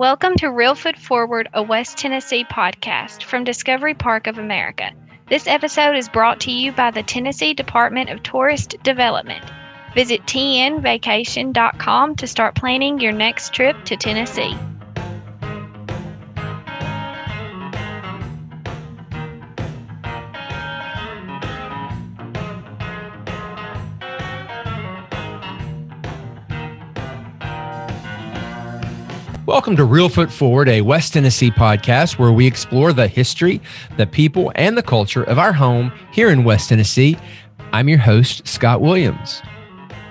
Welcome to Reelfoot Forward, a West Tennessee podcast from Discovery Park of America. This episode is brought to you by the Tennessee Department of Tourist Development. Visit tnvacation.com to start planning your next trip to Tennessee. Welcome to Reelfoot Forward, a West Tennessee podcast where we explore the history, the people, and the culture of our home here in West Tennessee. I'm your host, Scott Williams.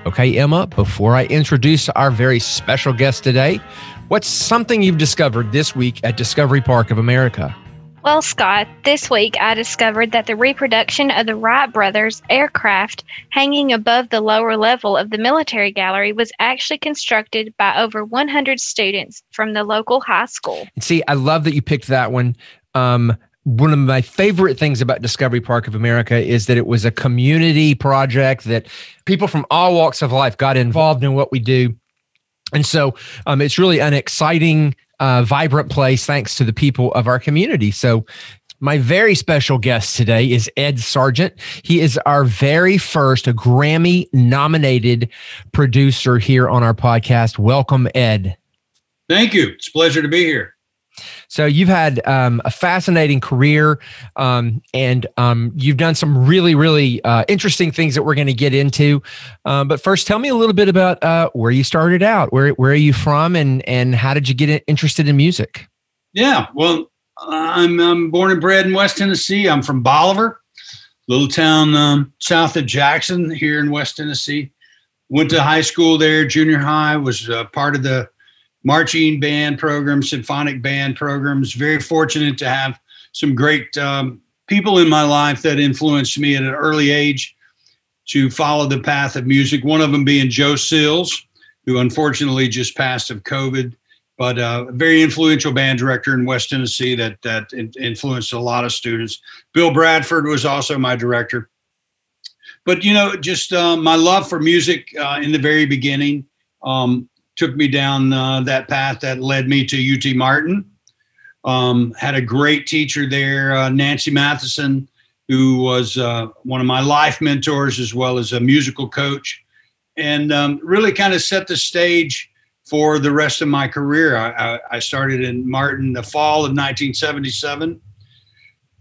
Okay, Emma, before I introduce our very special guest today, what's something you've discovered this week at Discovery Park of America? Well, Scott, this week I discovered that the reproduction of the Wright brothers aircraft hanging above the lower level of the military gallery was actually constructed by over 100 students from the local high school. See, I love that you picked that one. Um, one of my favorite things about Discovery Park of America is that it was a community project that people from all walks of life got involved in what we do. And so um, it's really an exciting uh, vibrant place thanks to the people of our community. So, my very special guest today is Ed Sargent. He is our very first Grammy nominated producer here on our podcast. Welcome, Ed. Thank you. It's a pleasure to be here. So you've had um, a fascinating career, um, and um, you've done some really, really uh, interesting things that we're going to get into. Um, but first, tell me a little bit about uh, where you started out. Where where are you from, and and how did you get interested in music? Yeah, well, I'm, I'm born and bred in West Tennessee. I'm from Bolivar, little town um, south of Jackson here in West Tennessee. Went to high school there, junior high. Was uh, part of the marching band programs, symphonic band programs. Very fortunate to have some great um, people in my life that influenced me at an early age to follow the path of music. One of them being Joe Sills, who unfortunately just passed of COVID, but uh, a very influential band director in West Tennessee that that influenced a lot of students. Bill Bradford was also my director. But you know, just uh, my love for music uh, in the very beginning. Um, took me down uh, that path that led me to UT Martin. Um, had a great teacher there, uh, Nancy Matheson, who was uh, one of my life mentors as well as a musical coach, and um, really kind of set the stage for the rest of my career. I, I, started in Martin the fall of 1977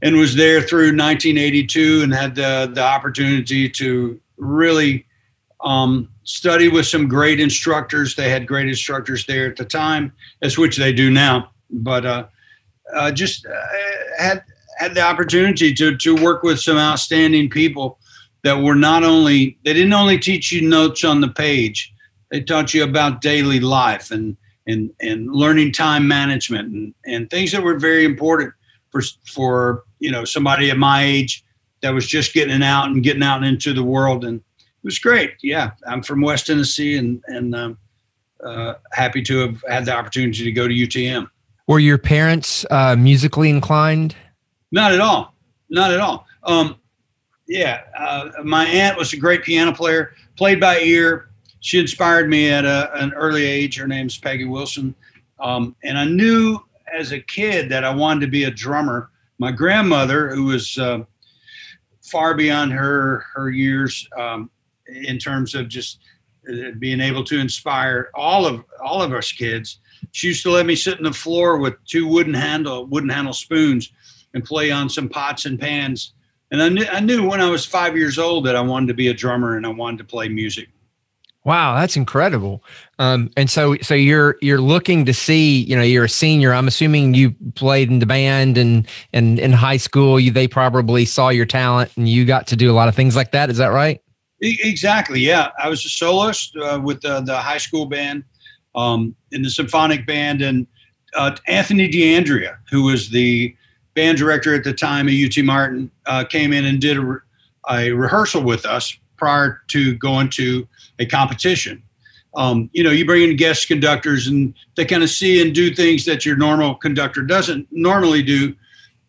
and was there through 1982 and had the, the opportunity to really um, study with some great instructors. They had great instructors there at the time, as which they do now. But uh, uh, just uh, had had the opportunity to to work with some outstanding people that were not only they didn't only teach you notes on the page, they taught you about daily life and and and learning time management and and things that were very important for for you know somebody at my age that was just getting out and getting out into the world and was great. Yeah, I'm from West Tennessee, and and um, uh, happy to have had the opportunity to go to UTM. Were your parents uh, musically inclined? Not at all. Not at all. Um, yeah, uh, my aunt was a great piano player, played by ear. She inspired me at a, an early age. Her name's Peggy Wilson, um, and I knew as a kid that I wanted to be a drummer. My grandmother, who was uh, far beyond her her years, um, in terms of just uh, being able to inspire all of all of us kids. She used to let me sit on the floor with two wooden handle wooden handle spoons and play on some pots and pans. And I knew, I knew when I was five years old that I wanted to be a drummer and I wanted to play music. Wow, that's incredible. Um, and so, so you're you're looking to see, you know, you're a senior. I'm assuming you played in the band and and in high school, you they probably saw your talent and you got to do a lot of things like that. Is that right? Exactly. Yeah, I was a soloist uh, with the, the high school band, um, in the symphonic band, and uh, Anthony D'Andrea, who was the band director at the time at UT Martin, uh, came in and did a, a, rehearsal with us prior to going to a competition. Um, you know, you bring in guest conductors, and they kind of see and do things that your normal conductor doesn't normally do,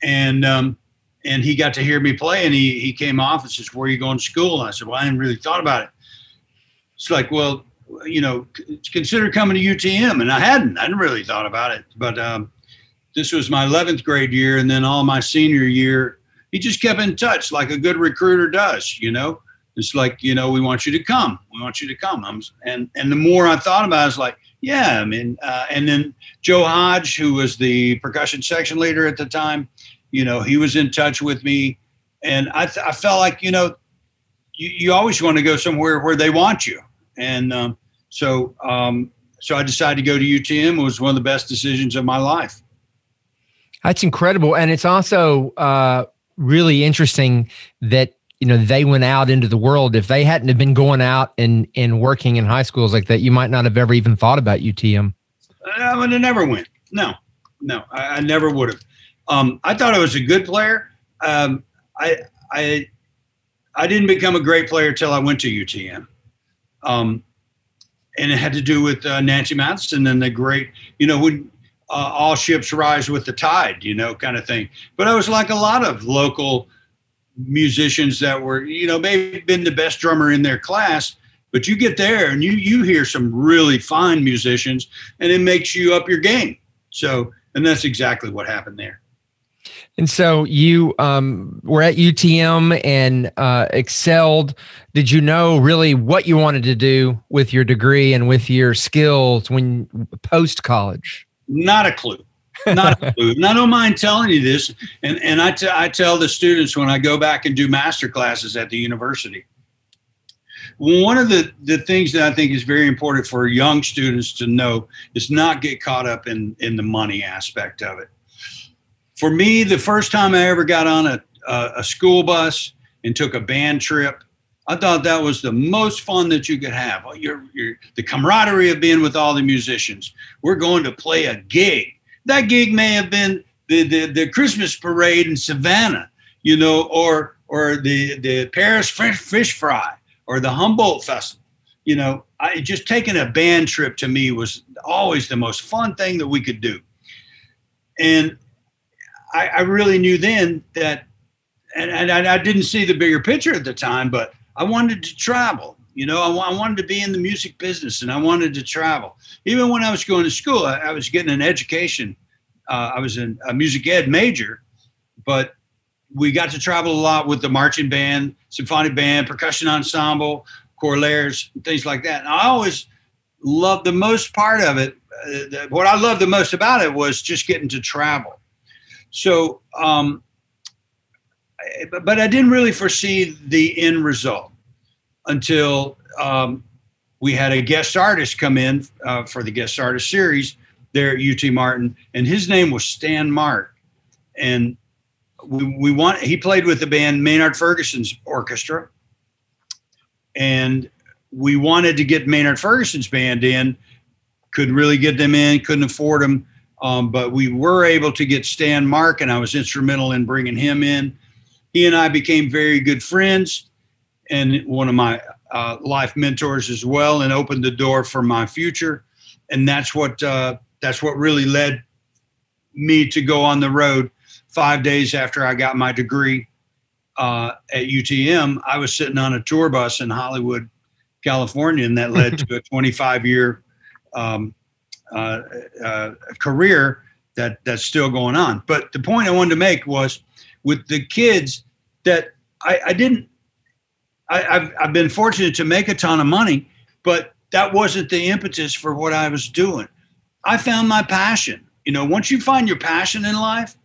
and um, and he got to hear me play and he, he came off and says, where are you going to school? And I said, well, I hadn't really thought about it. It's like, well, you know, consider coming to UTM, and I hadn't. I hadn't really thought about it, but um, this was my 11th grade year, and then all my senior year, he just kept in touch like a good recruiter does. You know, it's like you know, we want you to come, we want you to come. I'm, and and the more I thought about, it, I was like, yeah, I mean, uh, and then Joe Hodge, who was the percussion section leader at the time, you know, he was in touch with me, and I th- I felt like you know, you, you always want to go somewhere where they want you and um, so um, so I decided to go to UTM. It was one of the best decisions of my life. That's incredible, and it's also uh, really interesting that you know they went out into the world. If they hadn't have been going out and and working in high schools like that, you might not have ever even thought about UTM. I would have never went. No, no, I, I never would have. Um, I thought I was a good player. Um, I I I didn't become a great player till I went to UTM. Um, and it had to do with uh, Nancy Matheson and the great, you know, when uh, all ships rise with the tide, you know, kind of thing. But I was like a lot of local musicians that were, you know, maybe been the best drummer in their class, but you get there and you you hear some really fine musicians, and it makes you up your game. So, and that's exactly what happened there. And so you um, were at UTM and uh, excelled. Did you know really what you wanted to do with your degree and with your skills when post college? Not a clue. Not a clue. And I don't mind telling you this. And, and I, t- I tell the students when I go back and do master classes at the university. One of the, the things that I think is very important for young students to know is not get caught up in, in the money aspect of it for me, the first time I ever got on a, a, a school bus and took a band trip, I thought that was the most fun that you could have. You're, you're, the camaraderie of being with all the musicians. We're going to play a gig. That gig may have been the, the, the Christmas parade in Savannah, you know, or or the, the Paris French fish fry or the Humboldt Festival. You know, I just taking a band trip to me was always the most fun thing that we could do. And I, I really knew then that, and, and I didn't see the bigger picture at the time, but I wanted to travel. You know, I, I, wanted to be in the music business and I wanted to travel. Even when I was going to school, I, I was getting an education. Uh, I was in a music ed major, but we got to travel a lot with the marching band, symphonic band, percussion ensemble, corlaires, things like that. And I always loved the most part of it. Uh, what I loved the most about it was just getting to travel. So, um, but I didn't really foresee the end result until um, we had a guest artist come in uh, for the guest artist series there at UT Martin, and his name was Stan Mark, and we, we want he played with the band Maynard Ferguson's orchestra, and we wanted to get Maynard Ferguson's band in, couldn't really get them in, couldn't afford them, um, but we were able to get Stan Mark, and I was instrumental in bringing him in. He and I became very good friends, and one of my uh, life mentors as well, and opened the door for my future. And that's what uh, that's what really led me to go on the road. Five days after I got my degree uh, at UTM, I was sitting on a tour bus in Hollywood, California, and that led to a 25 year um, uh, uh, career that that's still going on. But the point I wanted to make was with the kids that I, I didn't. I, I've I've been fortunate to make a ton of money, but that wasn't the impetus for what I was doing. I found my passion. You know, once you find your passion in life,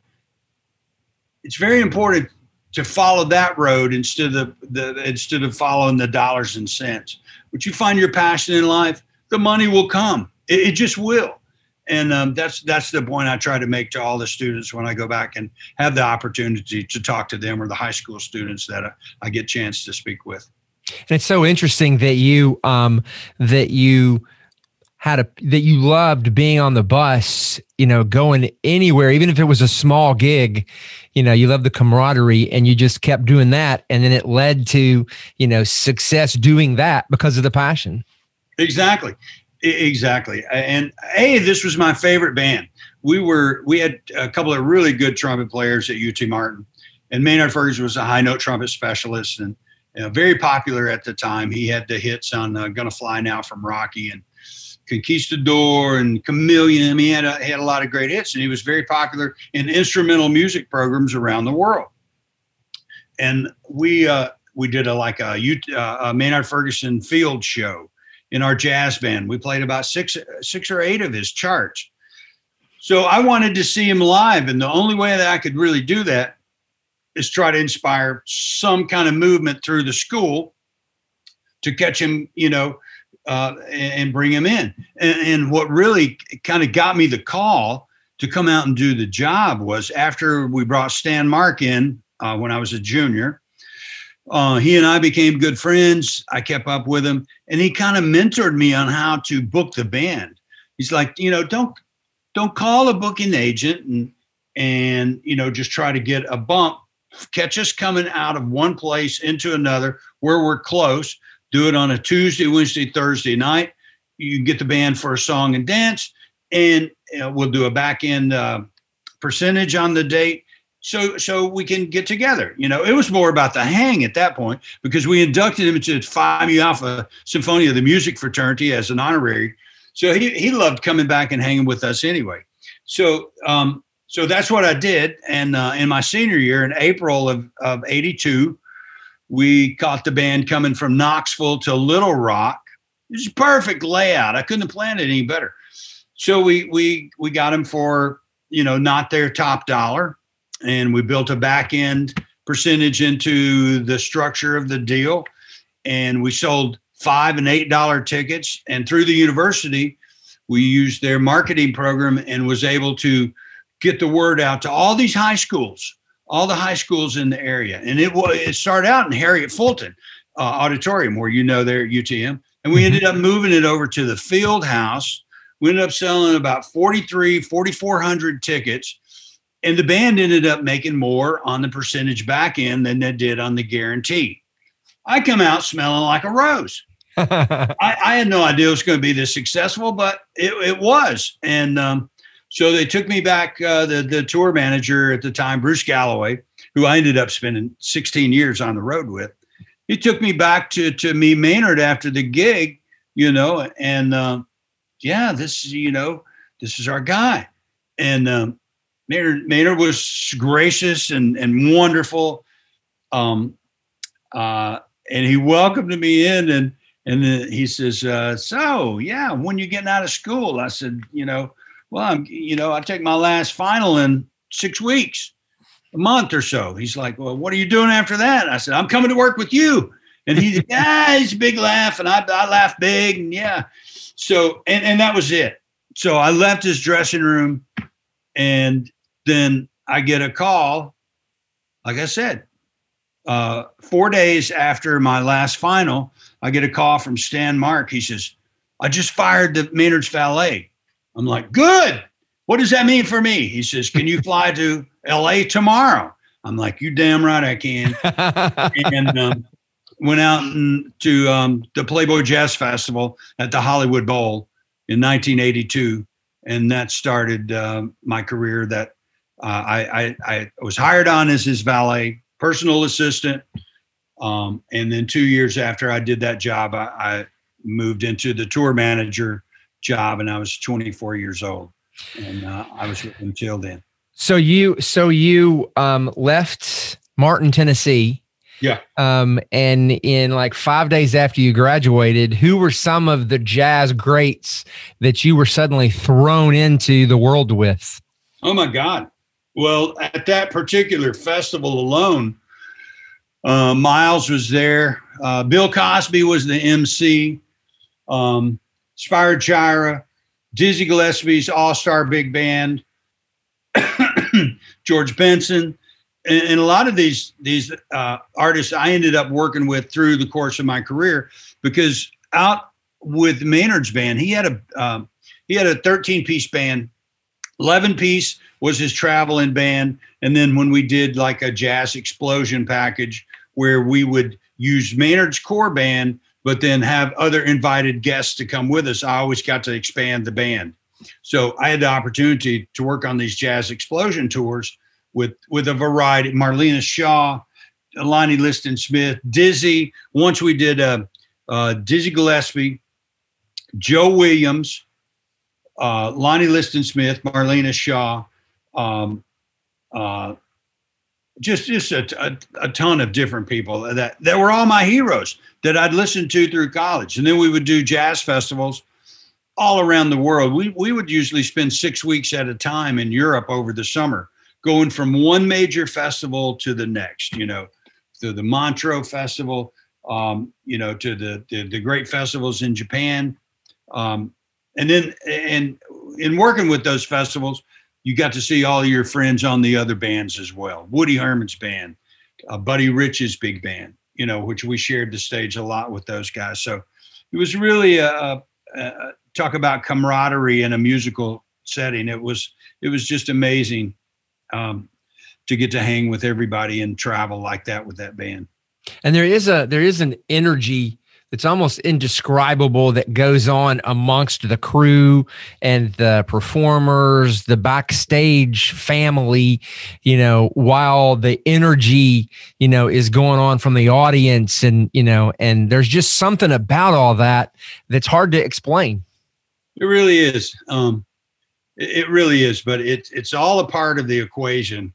it's very important to follow that road instead of the instead of following the dollars and cents. But you find your passion in life, the money will come. It, it just will. And um, that's that's the point I try to make to all the students when I go back and have the opportunity to talk to them or the high school students that I, I get chance to speak with. And it's so interesting that you um, that you had a that you loved being on the bus, you know, going anywhere, even if it was a small gig, you know, you love the camaraderie and you just kept doing that. And then it led to, you know, success doing that because of the passion. Exactly. Exactly. And hey, this was my favorite band. We were we had a couple of really good trumpet players at UT Martin, and Maynard Ferguson was a high note trumpet specialist, and uh, very popular at the time. He had the hits on uh, "Gonna Fly Now" from Rocky and "Conquistador" and "Chameleon." I mean, he had a, he had a lot of great hits, and he was very popular in instrumental music programs around the world. And we uh, we did a like a, uh, a Maynard Ferguson field show in our jazz band. We played about six six or eight of his charts. So I wanted to see him live, and the only way that I could really do that is try to inspire some kind of movement through the school to catch him, you know, uh, and, bring him in. And, and what really kind of got me the call to come out and do the job was after we brought Stan Mark in uh, when I was a junior. Uh, he and I became good friends. I kept up with him, and he kind of mentored me on how to book the band. He's like, you know, don't don't call a booking agent and and you know just try to get a bump catch us coming out of one place into another where we're close. Do it on a Tuesday, Wednesday, Thursday night. You get the band for a song and dance, and uh, we'll do a back end uh, percentage on the date. So, so we can get together. You know, it was more about the hang at that point because we inducted him into Phi Mu Alpha Sinfonia, the music fraternity, as an honorary. So he he loved coming back and hanging with us anyway. So um, so that's what I did. And uh, in my senior year, in April of, of 82, we caught the band coming from Knoxville to Little Rock. It was a perfect layout. I couldn't have planned it any better. So we we we got him for you know not their top dollar, and we built a back end percentage into the structure of the deal, and we sold five and eight dollar tickets. And through the university, we used their marketing program and was able to get the word out to all these high schools, all the high schools in the area. And it was it started out in Harriet Fulton uh, Auditorium, where you know they're at UTM, and we ended up moving it over to the Field House. We ended up selling about 43, 4,400 tickets. And the band ended up making more on the percentage back end than they did on the guarantee. I come out smelling like a rose. I, I, had no idea it was going to be this successful, but it, it was. And um, so they took me back. Uh, the the tour manager at the time, Bruce Galloway, who I ended up spending 16 years on the road with, he took me back to to me Maynard after the gig, you know, and uh, yeah, this you know this is our guy, and um, Maynard Maynard was gracious and and wonderful, um, uh, and he welcomed me in and. And then he says, uh, "So, yeah, when you getting out of school?" I said, "You know, well, I'm, you know, I take my last final in six weeks, a month or so. He's like, well, what are you doing after that? I said, I'm coming to work with you. And he, yeah, he's a big laugh, and I, I laugh big, and yeah. So, and and that was it. So I left his dressing room, and then I get a call. Like I said, uh, four days after my last final, I get a call from Stan Mark. He says, I just fired the Maynard's valet. I'm like, good. What does that mean for me? He says, can you fly to LA tomorrow? I'm like, you damn right I can. and um, went out to um, the Playboy Jazz Festival at the Hollywood Bowl in 1982. And that started uh, my career that uh, I, I, I, was hired on as his valet, personal assistant. Um, and then two years after I did that job, I, I moved into the tour manager job, and I was 24 years old, and uh, I was with until then. So you, so you um, left Martin, Tennessee. Yeah. Um, and in like five days after you graduated, who were some of the jazz greats that you were suddenly thrown into the world with? Oh my God. Well, at that particular festival alone, uh, Miles was there. Uh, Bill Cosby was the MC. Um, Spyro Gyra, Dizzy Gillespie's All Star Big Band, George Benson, and, and, a lot of these these uh, artists I ended up working with through the course of my career because out with Maynard's band, he had a um, he had a 13 piece band, 11 piece was his traveling band, and then when we did like a jazz explosion package where we would use Maynard's core band but then have other invited guests to come with us. I always got to expand the band. So I had the opportunity to work on these jazz explosion tours with with a variety. Marlena Shaw, Lonnie Liston Smith, Dizzy. Once we did uh, uh, Dizzy Gillespie, Joe Williams, uh, Lonnie Liston Smith, Marlena Shaw, um, uh, just just a, a, a, ton of different people that that were all my heroes that I'd listened to through college, and then we would do jazz festivals all around the world. We we would usually spend six weeks at a time in Europe over the summer, going from one major festival to the next. You know, to the Montreux Festival, um, you know, to the, the, the great festivals in Japan, um, and then and in working with those festivals, you got to see all your friends on the other bands as well. Woody Herman's band, uh, Buddy Rich's big band, you know, which we shared the stage a lot with those guys. So it was really a, a, a talk about camaraderie in a musical setting. It was it was just amazing um, to get to hang with everybody and travel like that with that band. And there is a there is an energy that's almost indescribable that goes on amongst the crew and the performers, the backstage family, you know, while the energy, you know, is going on from the audience and, you know, and there's just something about all that that's hard to explain. It really is. Um, it, really is, but it's it's all a part of the equation.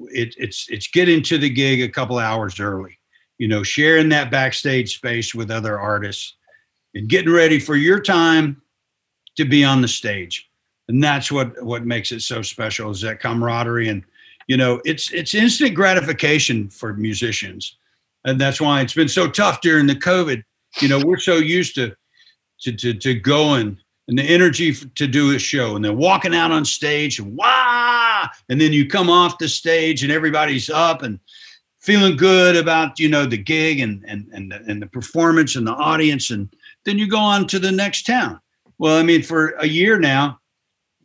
It, it's it's getting to the gig a couple hours early you know, sharing that backstage space with other artists and getting ready for your time to be on the stage. And that's what what makes it so special is that camaraderie and you know, it's it's instant gratification for musicians. And that's why it's been so tough during the COVID. You know, we're so used to to to, to going and the energy to do a show and then walking out on stage and wow and then you come off the stage and everybody's up and feeling good about you know the gig and and and the, and the performance and the audience and then you go on to the next town. Well i mean for a year now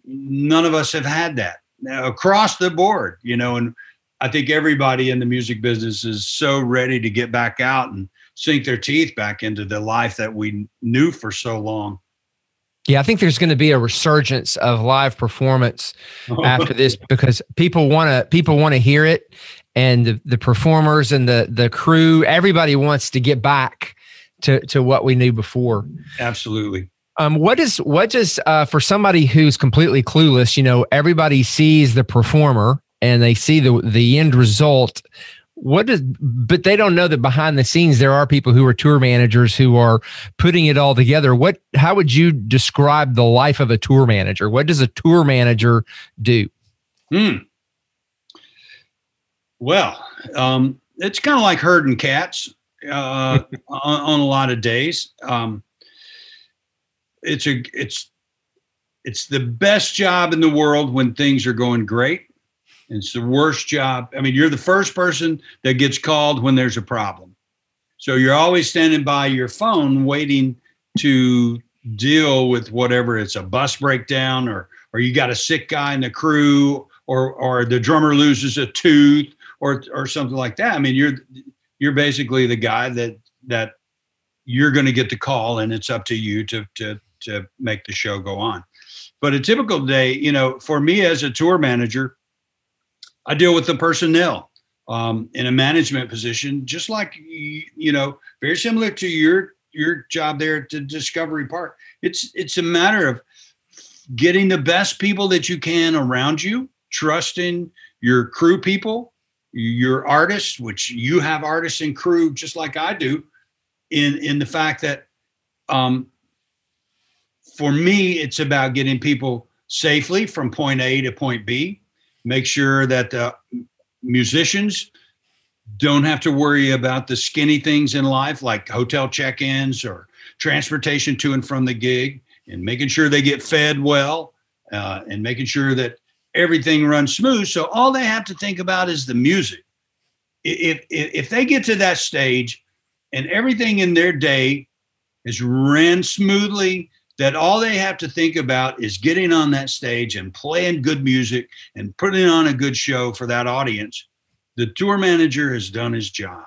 none of us have had that. Now, across the board you know and i think everybody in the music business is so ready to get back out and sink their teeth back into the life that we knew for so long. Yeah, I think there's going to be a resurgence of live performance after this because people want to people want to hear it and the, the performers and the the crew everybody wants to get back to to what we knew before. Absolutely. Um, what is what does uh, for somebody who's completely clueless you know everybody sees the performer and they see the the end result. What does but they don't know that behind the scenes there are people who are tour managers who are putting it all together. What how would you describe the life of a tour manager? What does a tour manager do? Hmm well, um, it's kind of like herding cats uh, on, on, a lot of days. Um, it's a it's it's the best job in the world when things are going great. It's the worst job. I mean, you're the first person that gets called when there's a problem. So you're always standing by your phone waiting to deal with whatever it's a bus breakdown or or you got a sick guy in the crew or or the drummer loses a tooth or or something like that. I mean, you're you're basically the guy that that you're going to get the call, and it's up to you to to to make the show go on. But a typical day, you know, for me as a tour manager, I deal with the personnel um, in a management position, just like you know, very similar to your your job there at the Discovery Park. It's it's a matter of getting the best people that you can around you, trusting your crew people, your artists, which you have artists and crew just like I do, in in the fact that um, for me it's about getting people safely from point A to point B. Make sure that the musicians don't have to worry about the skinny things in life like hotel check-ins or transportation to and from the gig, and making sure they get fed well, uh, and making sure that everything runs smooth. So all they have to think about is the music. If, if, if they get to that stage and everything in their day is ran smoothly, that all they have to think about is getting on that stage and playing good music and putting on a good show for that audience, the tour manager has done his job.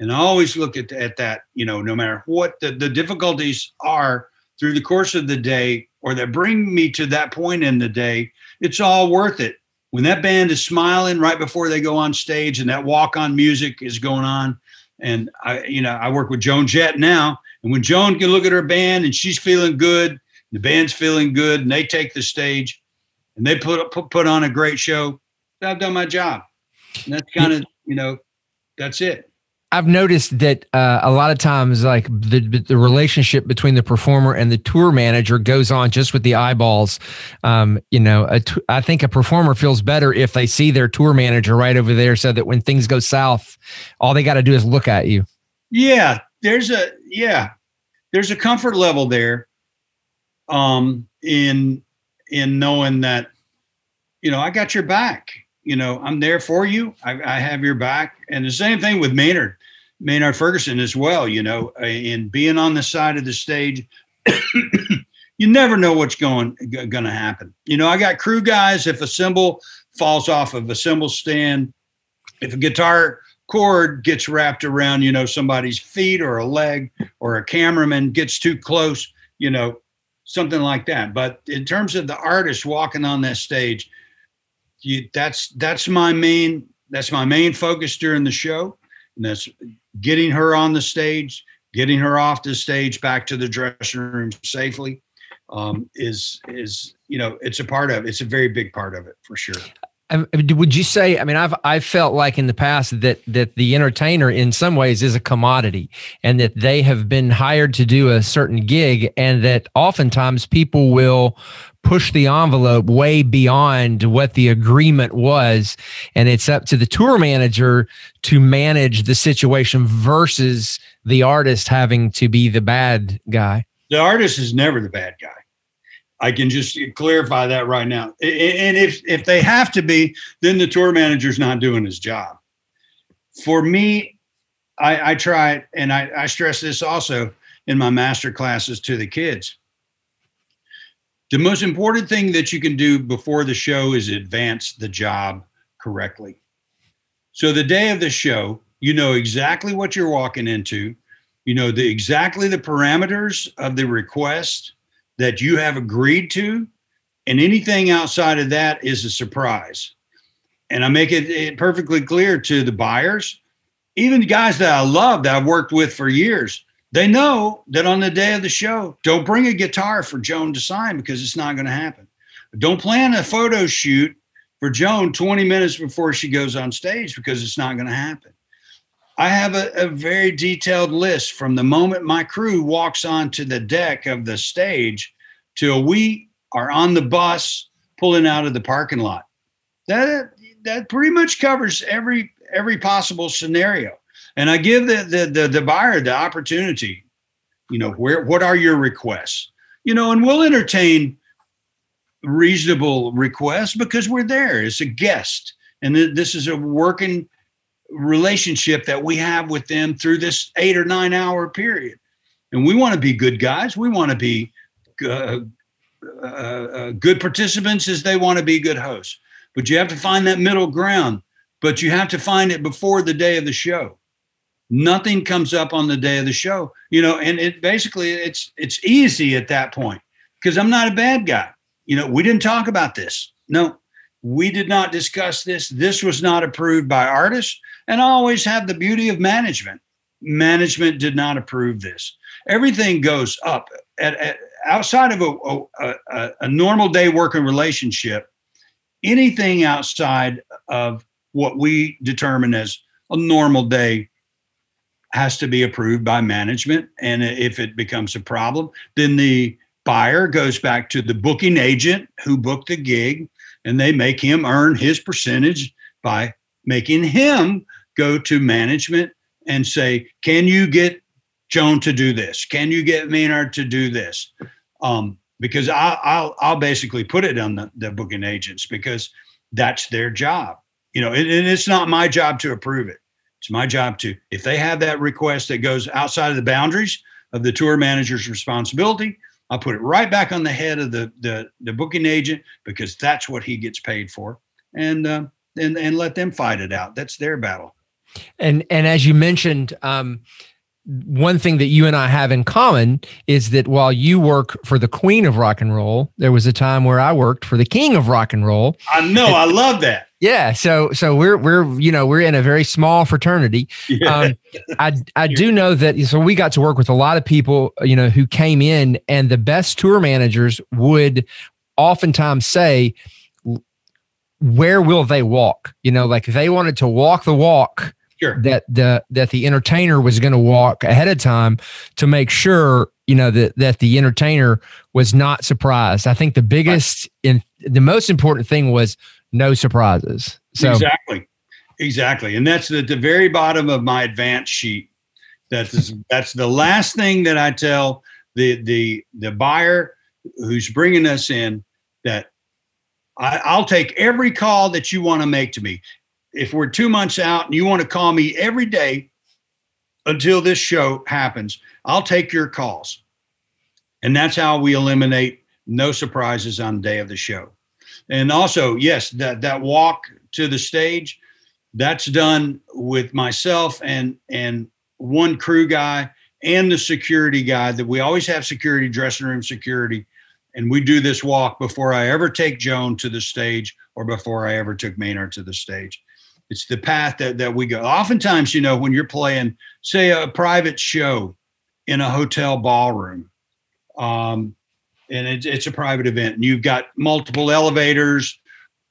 And I always look at, at that, you know, no matter what the, the difficulties are through the course of the day or that bring me to that point in the day, it's all worth it. When that band is smiling right before they go on stage and that walk on music is going on and i you know i work with joan jett now and when joan can look at her band and she's feeling good the band's feeling good and they take the stage and they put put, put on a great show i've done my job. And that's kind of you know that's it I've noticed that uh, a lot of times, like the the relationship between the performer and the tour manager goes on just with the eyeballs. Um, you know, I think a performer feels better if they see their tour manager right over there, so that when things go south, all they got to do is look at you. Yeah, there's a yeah, there's a comfort level there, um, in in knowing that, you know, I got your back you know, I'm there for you. I, I, have your back. And the same thing with Maynard, Maynard Ferguson as well, you know, in being on the side of the stage. you never know what's going going to happen. You know, I got crew guys. If a cymbal falls off of a cymbal stand, if a guitar cord gets wrapped around, you know, somebody's feet or a leg, or a cameraman gets too close, you know, something like that. But in terms of the artist walking on that stage, you, that's that's my main that's my main focus during the show, and that's getting her on the stage, getting her off the stage, back to the dressing room safely. Um, is is you know it's a part of it's a very big part of it for sure. Um, would you say? I mean, I've I've felt like in the past that that the entertainer, in some ways, is a commodity, and that they have been hired to do a certain gig, and that oftentimes people will push the envelope way beyond what the agreement was, and it's up to the tour manager to manage the situation versus the artist having to be the bad guy. The artist is never the bad guy I can just clarify that right now. And if if they have to be, then the tour manager's not doing his job. For me, I, I try and I, I stress this also in my master classes to the kids. The most important thing that you can do before the show is advance the job correctly. So the day of the show, you know exactly what you're walking into. You know the exactly the parameters of the request that you have agreed to, and anything outside of that is a surprise. And I make it, it perfectly clear to the buyers, even the guys that I love that I've worked with for years. They know that on the day of the show, don't bring a guitar for Joan to sign because it's not going to happen. Don't plan a photo shoot for Joan 20 minutes before she goes on stage because it's not going to happen. I have a, a, very detailed list from the moment my crew walks onto the deck of the stage till we are on the bus pulling out of the parking lot. That that pretty much covers every every possible scenario. And I give the the the, the buyer the opportunity, you know, where what are your requests? You know, and we'll entertain reasonable requests because we're there as a guest. And this is a working relationship that we have with them through this eight or nine hour period. And we want to be good guys. We want to be uh, uh, uh, good participants as they want to be good hosts. But you have to find that middle ground. But you have to find it before the day of the show. Nothing comes up on the day of the show, you know. And it basically it's it's easy at that point because I'm not a bad guy. You know, we didn't talk about this. No, we did not discuss this. This was not approved by artists. And always have the beauty of management. Management did not approve this. Everything goes up at, at outside of a, a, a normal day working relationship. Anything outside of what we determine as a normal day has to be approved by management. And if it becomes a problem, then the buyer goes back to the booking agent who booked the gig and they make him earn his percentage by making him go to management and say, Can you get Joan to do this? Can you get Maynard to do this? Um, because I, I'll I'll basically put it on the, the booking agents because that's their job. You know, and, and it's not my job to approve it. It's my job to if they have that request that goes outside of the boundaries of the tour manager's responsibility, I'll put it right back on the head of the the, the booking agent because that's what he gets paid for, and uh, and and let them fight it out. That's their battle. And and as you mentioned, um, one thing that you and I have in common is that while you work for the queen of rock and roll, there was a time where I worked for the king of rock and roll. I know. I love that. Yeah. So, so we're, we're, you know, we're in a very small fraternity. Yeah. Um, I, I do know that. So we got to work with a lot of people, you know, who came in and the best tour managers would oftentimes say, where will they walk? You know, like they wanted to walk the walk Sure. that the that the entertainer was going to walk ahead of time to make sure you know that that the entertainer was not surprised. I think the biggest in the most important thing was no surprises. So exactly, exactly, and that's at the very bottom of my advance sheet. That's that's the last thing that I tell the the the buyer who's bringing us in that I, I'll take every call that you want to make to me. If we're two months out and you want to call me every day until this show happens, I'll take your calls. And that's how we eliminate no surprises on the day of the show. And also, yes, that that walk to the stage, that's done with myself and and one crew guy and the security guy that we always have security dressing room security and we do this walk before I ever take Joan to the stage or before I ever took Maynard to the stage. It's the path that, that we go. Oftentimes, you know, when you're playing, say, a private show in a hotel ballroom, um, and it's, it's a private event, and you've got multiple elevators,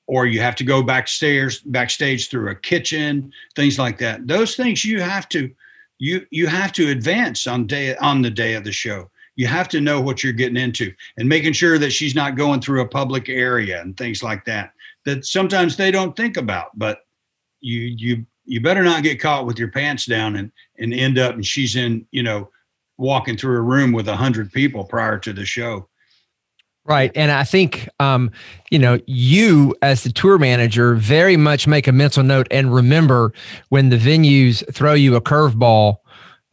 or you have to go backstairs, backstage through a kitchen, things like that. Those things you have to, you you have to advance on day on the day of the show. You have to know what you're getting into, and making sure that she's not going through a public area and things like that. That sometimes they don't think about, but you you you better not get caught with your pants down and and end up and she's in you know walking through a room with a hundred people prior to the show. Right. And I think, um, you know, you as the tour manager very much make a mental note and remember when the venues throw you a curveball,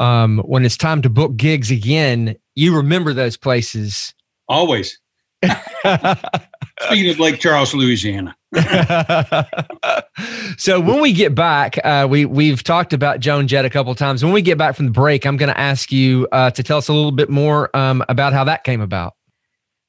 um, when it's time to book gigs again, you remember those places. Always. Speaking of Lake Charles, Louisiana. so when we get back, uh, we we've talked about Joan Jett a couple times. When we get back from the break, I'm going to ask you uh, to tell us a little bit more um, about how that came about.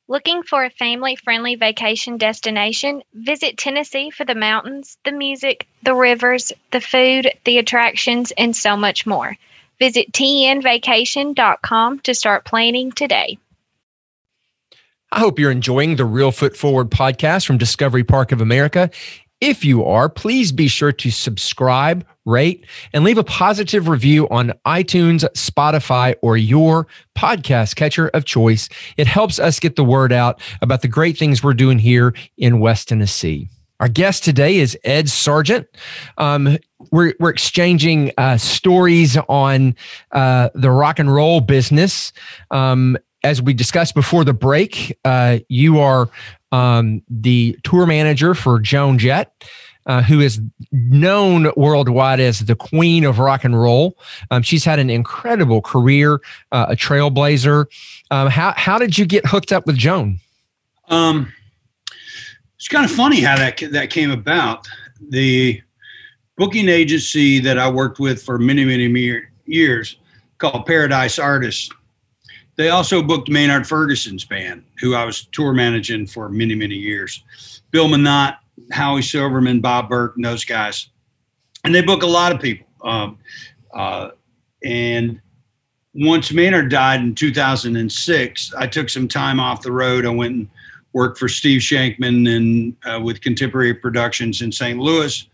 Looking for a family friendly vacation destination? Visit Tennessee for the mountains, the music, the rivers, the food, the attractions, and so much more. Visit tnvacation.com to start planning today. I hope you're enjoying the Reelfoot Forward podcast from Discovery Park of America. If you are, please be sure to subscribe, rate, and leave a positive review on iTunes, Spotify, or your podcast catcher of choice. It helps us get the word out about the great things we're doing here in West Tennessee. Our guest today is Ed Sargent. Um, we're, we're exchanging uh, stories on uh, the rock and roll business. Um, as we discussed before the break, uh, you are um, the tour manager for Joan Jett. Uh, who is known worldwide as the queen of rock and roll. Um, she's had an incredible career, uh, a trailblazer. Um, how, how did you get hooked up with Joan? Um, it's kind of funny how that that came about. The booking agency that I worked with for many, many years, called Paradise Artists, they also booked Maynard Ferguson's band, who I was tour managing for many, many years. Bill Mannott, Howie Silverman, Bob Burke, and those guys. And they book a lot of people. Um, uh, and once Maynard died in 2006, I took some time off the road. I went and worked for Steve Schankman and uh, with Contemporary Productions in St. Louis.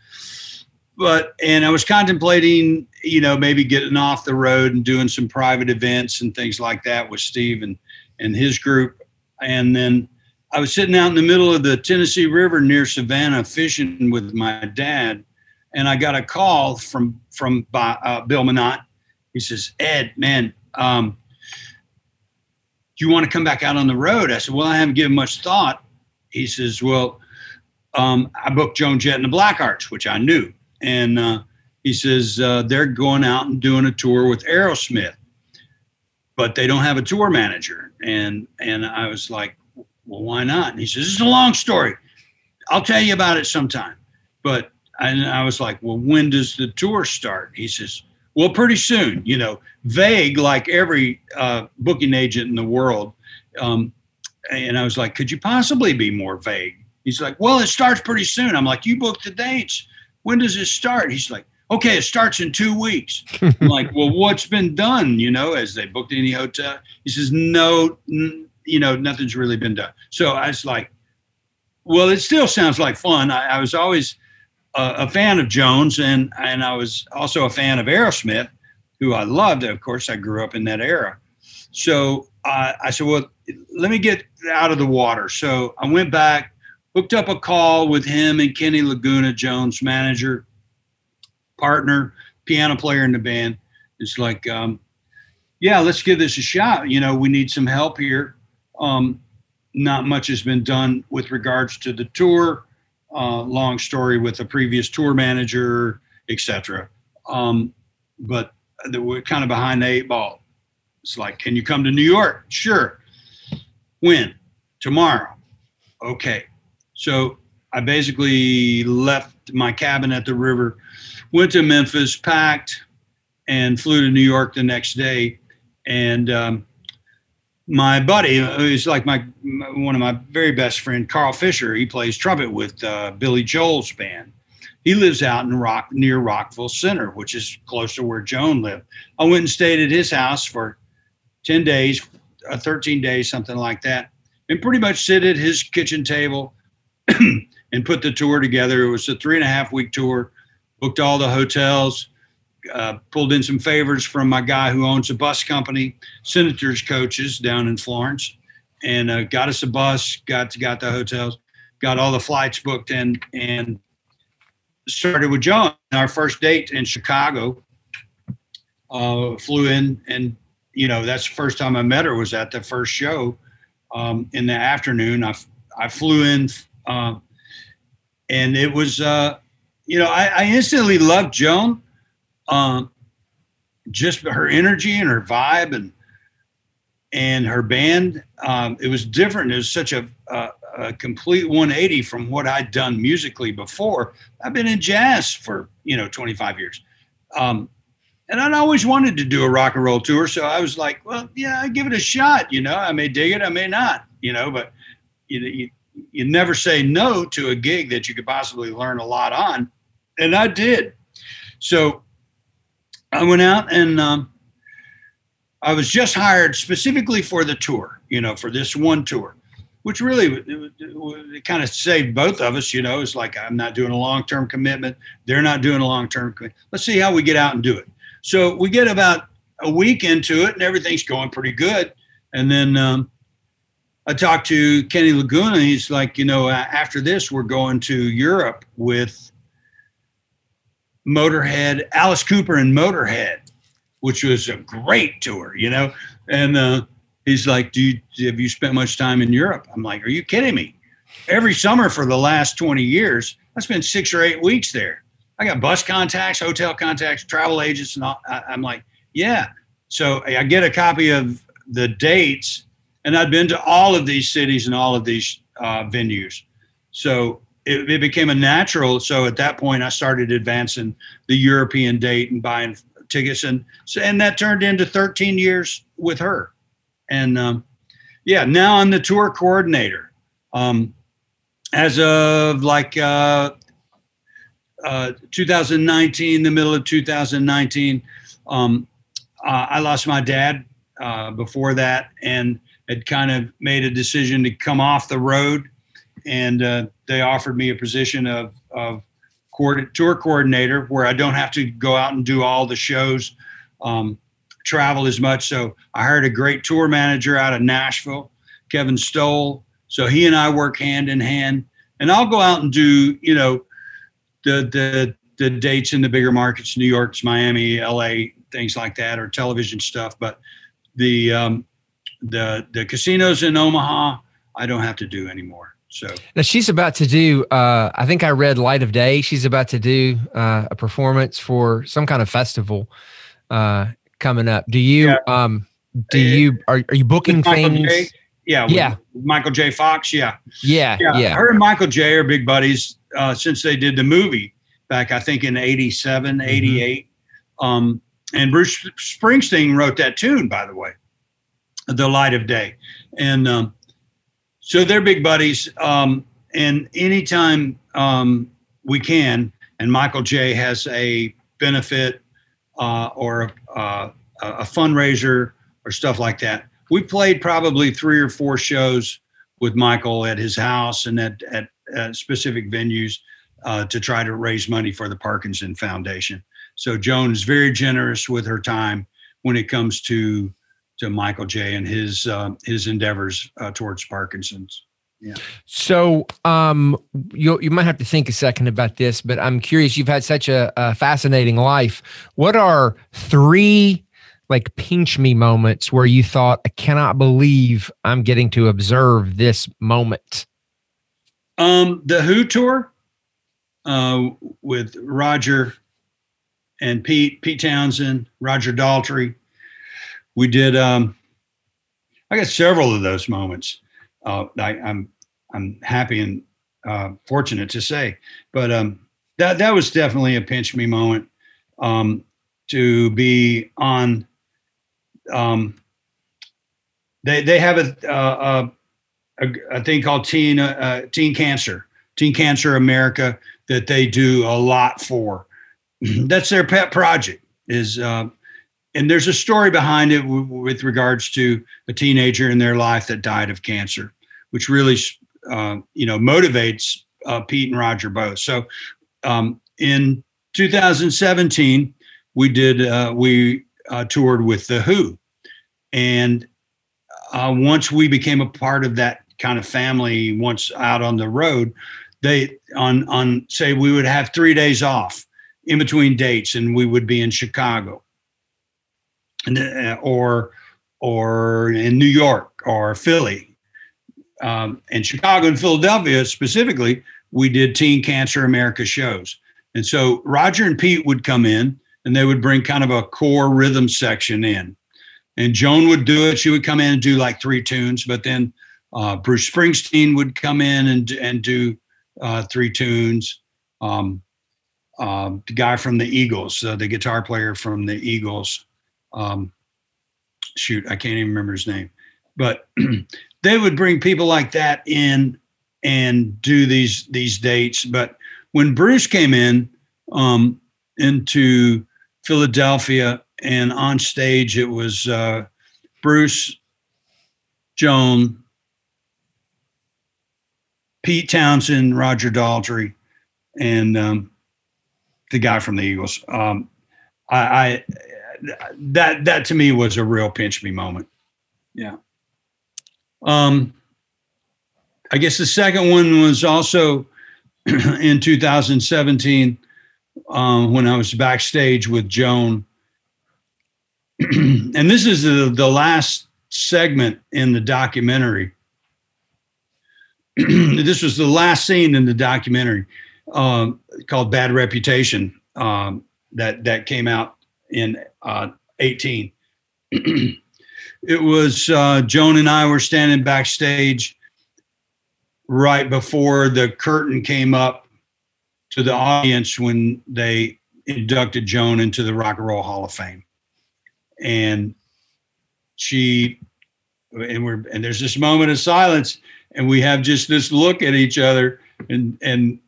But and I was contemplating, you know, maybe getting off the road and doing some private events and things like that with Steve and and his group. And then I was sitting out in the middle of the Tennessee River near Savannah fishing with my dad, and I got a call from from uh, Bill Mannott. He says, "Ed, man, um, do you want to come back out on the road?" I said, "Well, I haven't given much thought." He says, "Well, um, I booked Joan Jett and the Blackhearts, which I knew, and uh, he says uh, they're going out and doing a tour with Aerosmith, but they don't have a tour manager." And and I was like, well, why not? And he says, it's a long story. I'll tell you about it sometime. But I, I was like, well, when does the tour start? He says, well, pretty soon, you know, vague like every uh, booking agent in the world. Um, and I was like, could you possibly be more vague? He's like, well, it starts pretty soon. I'm like, you booked the dates. When does it start? He's like, okay, it starts in two weeks. I'm like, well, what's been done? You know, as they booked any hotel? He says, no, n- you know, nothing's really been done. So I was like, well, it still sounds like fun. I, I was always a, a fan of Joan's, and and I was also a fan of Aerosmith, who I loved. Of course, I grew up in that era. So uh, I said, well, let me get out of the water. So I went back, hooked up a call with him and Kenny Laguna, Joan's manager, partner, piano player in the band. It's like, um, yeah, let's give this a shot. You know, we need some help here. Um, not much has been done with regards to the tour. Uh, long story with a previous tour manager, etc. Um, but we're kind of behind the eight ball. It's like, can you come to New York? Sure. When? Tomorrow. Okay. So I basically left my cabin at the river, went to Memphis, packed, and flew to New York the next day. And um, my buddy, who's like my one of my very best friend, Carl Fisher, he plays trumpet with uh, Billy Joel's band. He lives out in Rock near Rockville Centre, which is close to where Joan lived. I went and stayed at his house for 10 days, uh, 13 days, something like that, and pretty much sit at his kitchen table and put the tour together. It was a three and a half week tour, booked all the hotels, uh, pulled in some favors from my guy who owns a bus company, Senators Coaches down in Florence, and uh, got us a bus, got got the hotels, got all the flights booked, and and started with Joan. Our first date in Chicago. Uh, flew in, and you know that's the first time I met her was at the first show um, in the afternoon. I I flew in, uh, and it was uh, you know I, I instantly loved Joan um, just her energy and her vibe and and her band. Um, it was different. It was such a, a, a, complete 180 from what I'd done musically before. I've been in jazz for you know 25 years, um, and I'd always wanted to do a rock and roll tour. So I was like, well, yeah, I give it a shot. You know, I may dig it, I may not. You know, but you, you you never say no to a gig that you could possibly learn a lot on, and I did. So I went out and um, I was just hired specifically for the tour, you know, for this one tour, which really it, it, kind of saved both of us. You know, it's like I'm not doing a long term commitment; they're not doing a long term. Commitment. Let's see how we get out and do it. So we get about a week into it, and everything's going pretty good. And then um, I talked to Kenny Laguna. He's like, you know, after this, we're going to Europe with Motorhead, Alice Cooper and Motorhead, which was a great tour, you know. And uh, he's like, "Do you have you spent much time in Europe?" I'm like, "Are you kidding me? Every summer for the last 20 years, I spent six or eight weeks there. I got bus contacts, hotel contacts, travel agents, and all. I, I'm like, yeah. So I get a copy of the dates, and I'd been to all of these cities and all of these uh, venues. So it, it, became a natural. So at that point, I started advancing the European date and buying tickets, and so and that turned into 13 years with her. And um, yeah, now I'm the tour coordinator. Um, as of like uh, uh, 2019, the middle of 2019, um, uh, I lost my dad uh, before that, and had kind of made a decision to come off the road and uh, they offered me a position of, of tour coordinator where I don't have to go out and do all the shows, um, travel as much. So I hired a great tour manager out of Nashville, Kevin Stoll. So he and I work hand in hand, and I'll go out and do you know the the the dates in the bigger markets, New York's, Miami, L.A., things like that, or television stuff. But the um, the the casinos in Omaha, I don't have to do anymore. So now she's about to do. Uh, I think I read Light of Day. She's about to do uh, a performance for some kind of festival uh, coming up. Do you? Yeah. Um, do you? Are, are you booking things? J? Yeah. Yeah. Michael J. Fox. Yeah. Yeah. Yeah. yeah. Her and Michael J. are big buddies uh, since they did the movie back, I think, in 87, mm-hmm. 88. Um, and Bruce Springsteen wrote that tune, by the way, "The Light of Day," and um, so they're big buddies. Um, and anytime um, we can, and Michael J has a benefit uh, or uh, a fundraiser or stuff like that. We played probably three or four shows with Michael at his house and at, at, at specific venues uh, to try to raise money for the Parkinson Foundation. So Joan's very generous with her time when it comes to to Michael J and his uh, his endeavors uh, towards Parkinson's. Yeah. So um, you you might have to think a second about this, but I'm curious. You've had such a, a fascinating life. What are three like pinch me moments where you thought, I cannot believe I'm getting to observe this moment? Um, the Who tour uh, with Roger and Pete, Pete Townshend, Roger Daltrey. We did. Um, I got several of those moments. Uh, I, am I'm, I'm happy and uh, fortunate to say, but um, that that was definitely a pinch me moment um, to be on um, they they have a, uh, a, a thing called Teen uh, Teen Cancer, Teen Cancer America that they do a lot for. That's their pet project. Is uh, and there's a story behind it w- with regards to a teenager in their life that died of cancer, which really uh, you know motivates uh, Pete and Roger both. So um, in 2017, we did uh, we uh, toured with the Who, and uh, once we became a part of that kind of family, once out on the road, they on on say we would have three days off in between dates, and we would be in Chicago, or or in New York or Philly, um, and Chicago and Philadelphia specifically. We did Teen Cancer America shows, and so Roger and Pete would come in, and they would bring kind of a core rhythm section in and Joan would do it. She would come in and do like three tunes, but then uh, Bruce Springsteen would come in and and do uh, three tunes. Um, uh, the guy from the Eagles, uh, the guitar player from the Eagles, um, shoot, I can't even remember his name, but they would bring people like that in and do these these dates. But when Bruce came in um, into Philadelphia and on stage it was uh, Bruce, Joan, Pete Townshend, Roger Daltrey, and um, the guy from the Eagles. Um, I, I, that that to me was a real pinch me moment. Yeah. Um, I guess the second one was also in 2017 um, when I was backstage with Joan and this is the, the last segment in the documentary. this was the last scene in the documentary um, called Bad Reputation um, that, that came out in uh, 18. it was uh, Joan and I were standing backstage right before the curtain came up to the audience when they inducted Joan into the Rock and Roll Hall of Fame and she and we're and there's this moment of silence and we have just this look at each other and and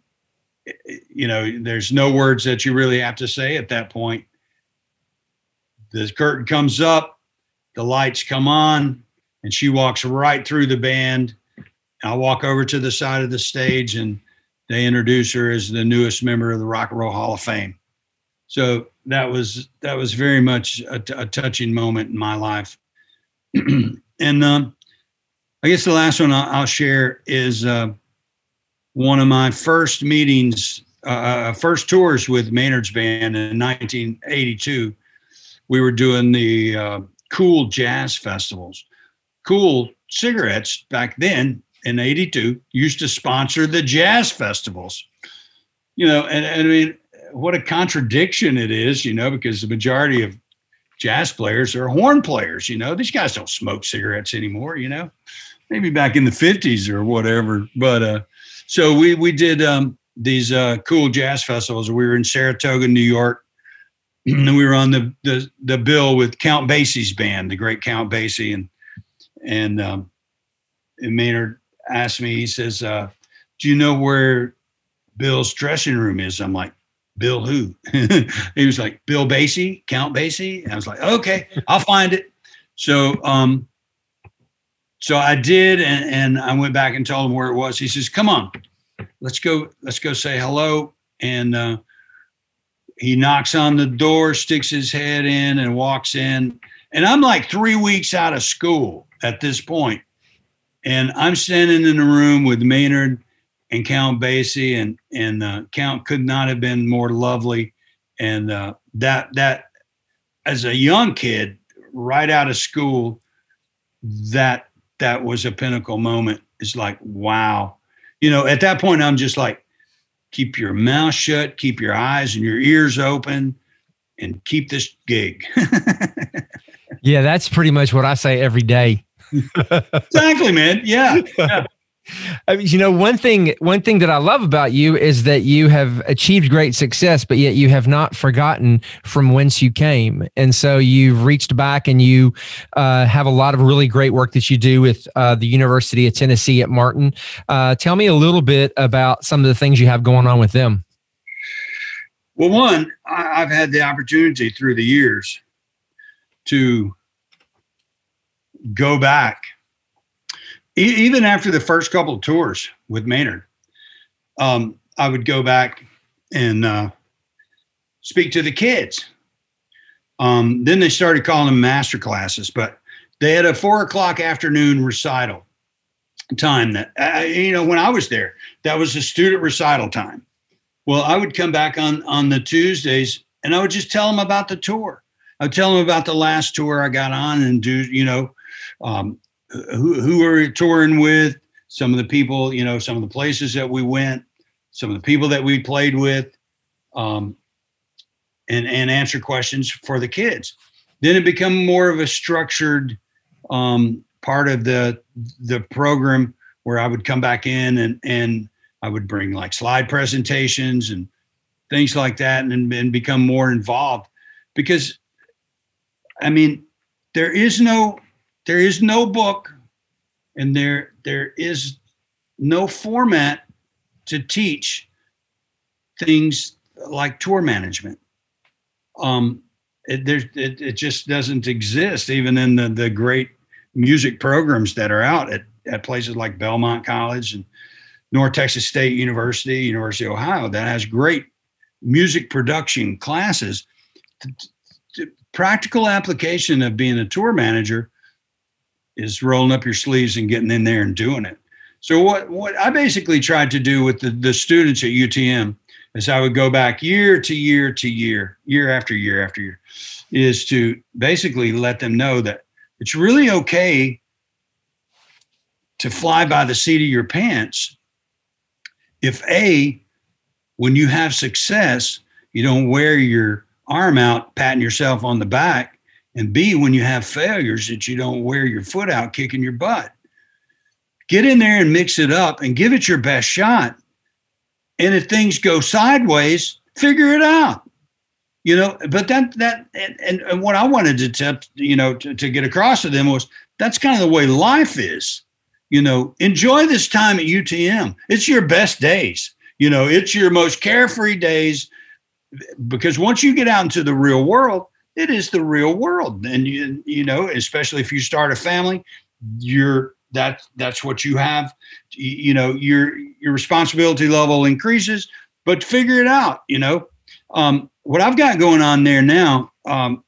you know there's no words that you really have to say at that point the curtain comes up the lights come on and she walks right through the band i walk over to the side of the stage and they introduce her as the newest member of the rock and roll hall of fame so that was that was very much a, a touching moment in my life. and um, I guess the last one I'll, I'll share is uh, one of my first meetings, uh, uh first tours with Maynard's band in 1982. We were doing the uh, Kool Jazz festivals. Kool cigarettes back then in 82 used to sponsor the jazz festivals. You know, and, and I mean, what a contradiction it is, you know, because the majority of jazz players are horn players, you know. These guys don't smoke cigarettes anymore, you know. Maybe back in the 50s or whatever. But uh so we we did um these uh Kool jazz festivals. We were in Saratoga, New York and we were on the, the the bill with Count Basie's band, the great Count Basie, and and um, and Maynard asked me. He says, uh, "Do you know where Bill's dressing room is?" I'm like, "Bill who?" he was like, "Bill Basie, Count Basie." And I was like, "Okay, I'll find it." So um, so I did, and, and I went back and told him where it was. He says, "Come on, let's go. Let's go say hello." And uh, he knocks on the door, sticks his head in, and walks in. And I'm like three weeks out of school at this point, and I'm standing in the room with Maynard and Count Basie, and and uh, Count could not have been more lovely. And uh, that that as a young kid, right out of school, that that was a pinnacle moment. It's like wow, you know. At that point, I'm just like, keep your mouth shut, keep your eyes and your ears open, and keep this gig. yeah, that's pretty much what I say every day. exactly, man. Yeah. yeah. I mean, you know, one thing one thing that I love about you is that you have achieved great success, but yet you have not forgotten from whence you came, and so you've reached back and you uh, have a lot of really great work that you do with uh, the University of Tennessee at Martin. Uh, tell me a little bit about some of the things you have going on with them. Well, one, I've had the opportunity through the years to go back even after the first couple of tours with Maynard, um, I would go back and uh, speak to the kids. Um, then they started calling them master classes, but they had a four o'clock afternoon recital time that uh, you know when I was there, that was a student recital time. Well, I would come back on on the Tuesdays and I would just tell them about the tour. I would tell them about the last tour I got on and do you know um, who who we're touring with, some of the people, you know, some of the places that we went, some of the people that we played with, um, and and answer questions for the kids. Then it become more of a structured um, part of the the program where I would come back in and and I would bring like slide presentations and things like that and, and become more involved because I mean there is no there is no book and there there is no format to teach things like tour management. Um it, it, it just doesn't exist even in the, the great music programs that are out at, at places like belmont college and north texas state university university of ohio that has great music production classes. Practical application of being a tour manager is rolling up your sleeves and getting in there and doing it. So what what I basically tried to do with the, the students at UTM is I would go back year to year to year, year after year after year, is to basically let them know that it's really okay to fly by the seat of your pants if a when you have success you don't wear your arm out patting yourself on the back and B, when you have failures, that you don't wear your foot out kicking your butt. Get in there and mix it up and give it your best shot. And if things go sideways, figure it out. You know, but that that and, and, what I wanted to tell, you know, to, to get across to them was that's kind of the way life is. You know, enjoy this time at UTM. It's your best days. You know, it's your most carefree days because once you get out into the real world, it is the real world and you you know especially if you start a family you're that that's what you have you know your your responsibility level increases but figure it out you know um, what i've got going on there now um,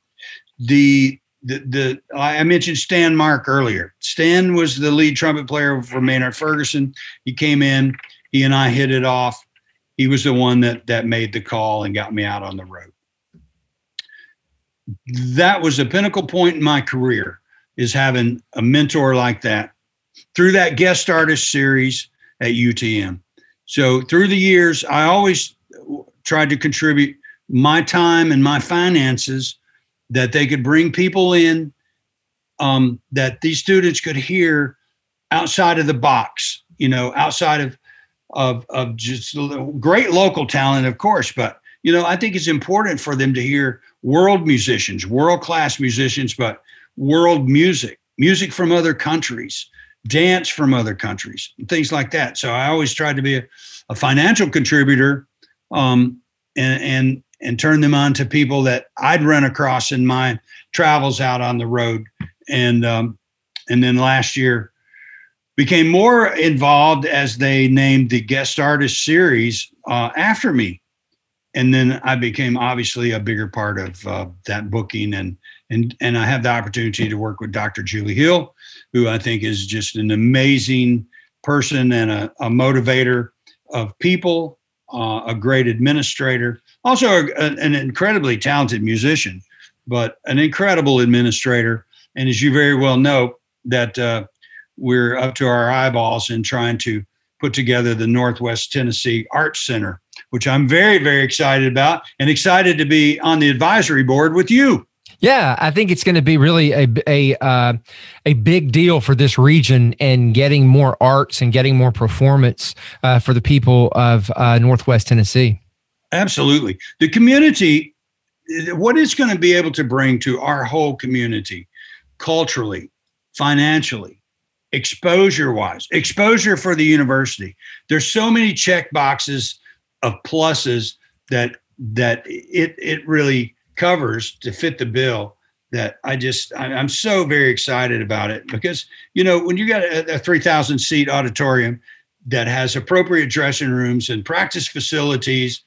the the, the I mentioned Stan Mark earlier. Stan was the lead trumpet player for Maynard Ferguson. He came in, he and I hit it off. He was the one that that made the call and got me out on the road that was a pinnacle point in my career is having a mentor like that through that guest artist series at UTM. So through the years, I always tried to contribute my time and my finances that they could bring people in um, that these students could hear outside of the box, you know, outside of of of just great local talent, of course, but you know, I think it's important for them to hear world musicians, world class musicians, but world music, music from other countries, dance from other countries, things like that. So I always tried to be a, a financial contributor um, and, and and turn them on to people that I'd run across in my travels out on the road. And um, and then last year became more involved as they named the guest artist series uh, after me. And then I became obviously a bigger part of uh, that booking, and and and I have the opportunity to work with Dr. Julie Hill, who I think is just an amazing person and a, a motivator of people, uh, a great administrator, also a, an incredibly talented musician, but an incredible administrator. And as you very well know, that uh, we're up to our eyeballs in trying to put together the Northwest Tennessee Arts Center, which I'm very, very excited about and excited to be on the advisory board with you. Yeah, I think it's going to be really a a uh, a big deal for this region and getting more arts and getting more performance uh, for the people of uh, Northwest Tennessee. Absolutely, the community, what it's going to be able to bring to our whole community, culturally, financially, exposure wise, exposure for the university. There's so many check boxes of pluses that that it it really covers to fit the bill that I just I'm so very excited about it because you know when you got a, a 3,000 seat auditorium that has appropriate dressing rooms and practice facilities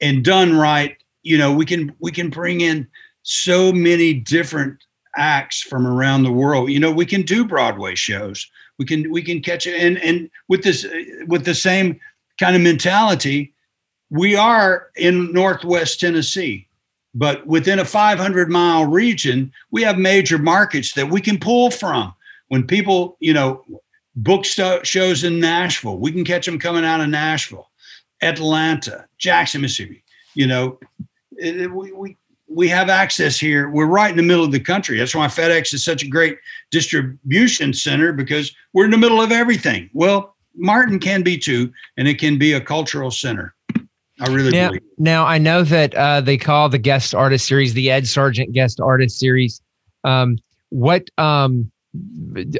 and done right, you know we can we can bring in so many different acts from around the world. You know, we can do Broadway shows. We can we can catch it, and and with this with the same kind of mentality, we are in Northwest Tennessee, but within a 500 mile region, we have major markets that we can pull from. When people, you know, book shows in Nashville, we can catch them coming out of Nashville, Atlanta, Jackson, Mississippi. You know, we, we we have access here. We're right in the middle of the country. That's why FedEx is such a great distribution center because we're in the middle of everything. Well, Martin can be too, and it can be a cultural center. I really now, believe. Now I know that uh, they call the guest artist series the Ed Sargent guest artist series. Um, what um,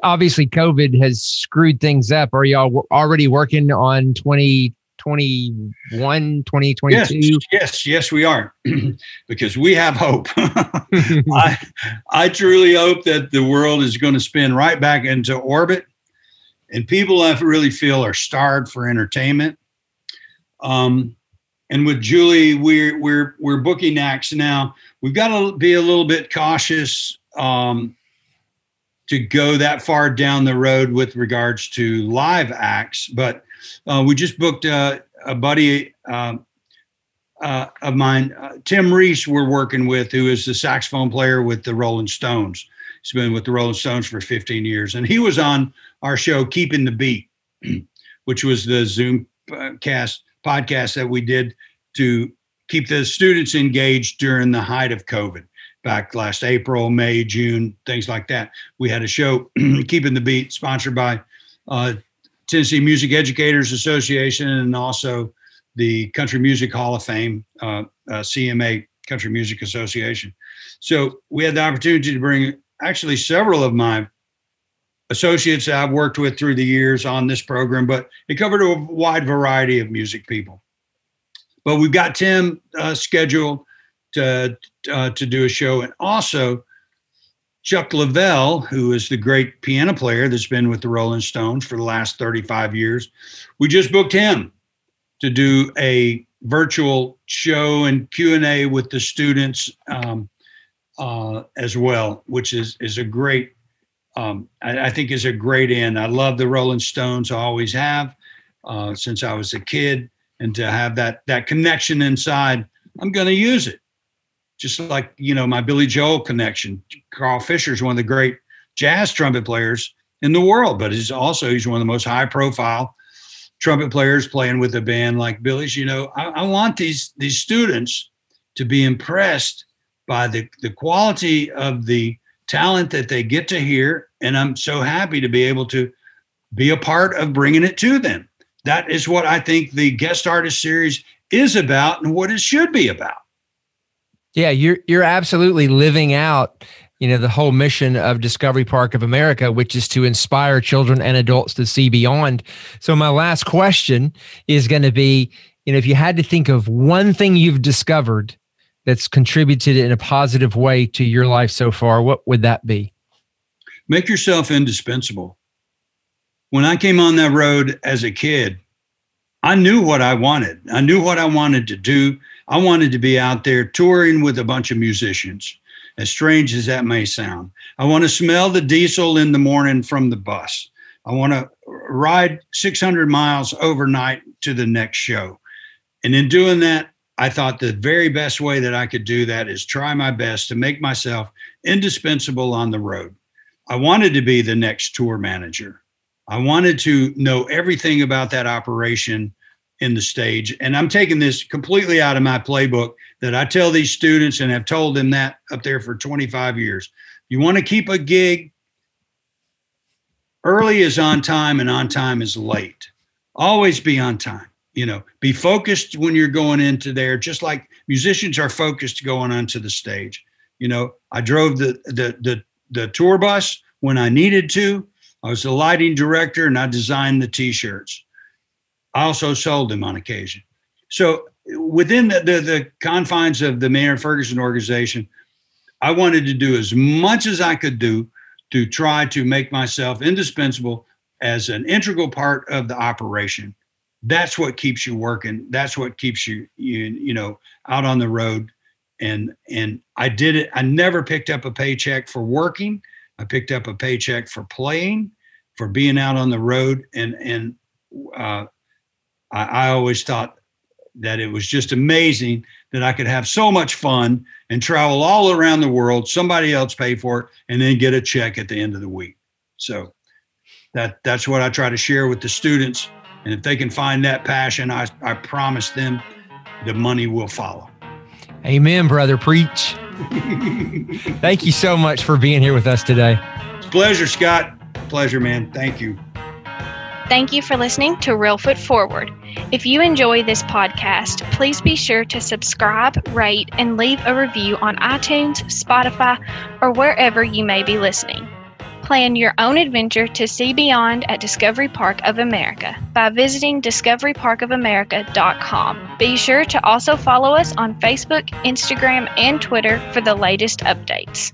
obviously COVID has screwed things up. Are y'all already working on 20 2021, 2022? Yes, yes, yes, we are, because we have hope. I, I truly hope that the world is going to spin right back into orbit, and people I really feel are starved for entertainment. Um, and with Julie, we're we're we're booking acts now. We've got to be a little bit cautious um, to go that far down the road with regards to live acts, but uh, we just booked uh, a buddy um, uh, of mine, uh, Tim Ries, we're working with, who is the saxophone player with the Rolling Stones. He's been with the Rolling Stones for 15 years, and he was on our show, Keeping the Beat, which was the Zoom cast podcast that we did to keep the students engaged during the height of COVID back last April, May, June, things like that. We had a show, Keeping the Beat, sponsored by uh, Tennessee Music Educators Association and also the Country Music Hall of Fame, uh, uh, CMA Country Music Association. So we had the opportunity to bring actually several of my associates that I've worked with through the years on this program, but it covered a wide variety of music people. But we've got Tim uh, scheduled to uh, to do a show, and also Chuck Leavell, who is the great piano player that's been with the Rolling Stones for the last 35 years, we just booked him to do a virtual show and Q&A with the students um, uh, as well, which is, is a great, um, I, I, think is a great end. I love the Rolling Stones, I always have uh, since I was a kid. And to have that, that connection inside, I'm going to use it just like you know my Billy Joel connection. Carl Fisher is one of the great jazz trumpet players in the world, but he's also he's one of the most high profile trumpet players playing with a band like Billy's. You know, I, I want these these students to be impressed by the the quality of the talent that they get to hear, and I'm so happy to be able to be a part of bringing it to them. That is what I think the guest artist series is about and what it should be about. Yeah, you're you're absolutely living out, you know, the whole mission of Discovery Park of America, which is to inspire children and adults to see beyond. So my last question is going to be, you know, if you had to think of one thing you've discovered that's contributed in a positive way to your life so far, what would that be? Make yourself indispensable. When I came on that road as a kid, I knew what I wanted. I knew what I wanted to do. I wanted to be out there touring with a bunch of musicians, as strange as that may sound. I want to smell the diesel in the morning from the bus. I want to ride 600 miles overnight to the next show. And in doing that, I thought the very best way that I could do that is try my best to make myself indispensable on the road. I wanted to be the next tour manager. I wanted to know everything about that operation in the stage. And I'm taking this completely out of my playbook that I tell these students and have told them that up there for 25 years. You want to keep a gig, early is on time and on time is late. Always be on time you know be focused when you're going into there just like musicians are focused going onto the stage you know i drove the the the, the tour bus when i needed to. I was the lighting director and i designed the t-shirts. I also sold them on occasion. So within the, the, the confines of the Maynard Ferguson organization i wanted to do as much as i could do to try to make myself indispensable as an integral part of the operation. That's what keeps you working. That's what keeps you you you know out on the road and and i did it i never picked up a paycheck for working i picked up a paycheck for playing for being out on the road and and uh, I, I always thought that it was just amazing that i could have so much fun and travel all around the world somebody else pay for it and then get a check at the end of the week so that that's what i try to share with the students and if they can find that passion, I, I promise them the money will follow. Amen, brother. Preach. Thank you so much for being here with us today. It's pleasure, Scott. Pleasure, man. Thank you. Thank you for listening to Reelfoot Forward. If you enjoy this podcast, please be sure to subscribe, rate, and leave a review on iTunes, Spotify, or wherever you may be listening. Plan your own adventure to see beyond at Discovery Park of America by visiting discoveryparkofamerica.com. Be sure to also follow us on Facebook, Instagram, and Twitter for the latest updates.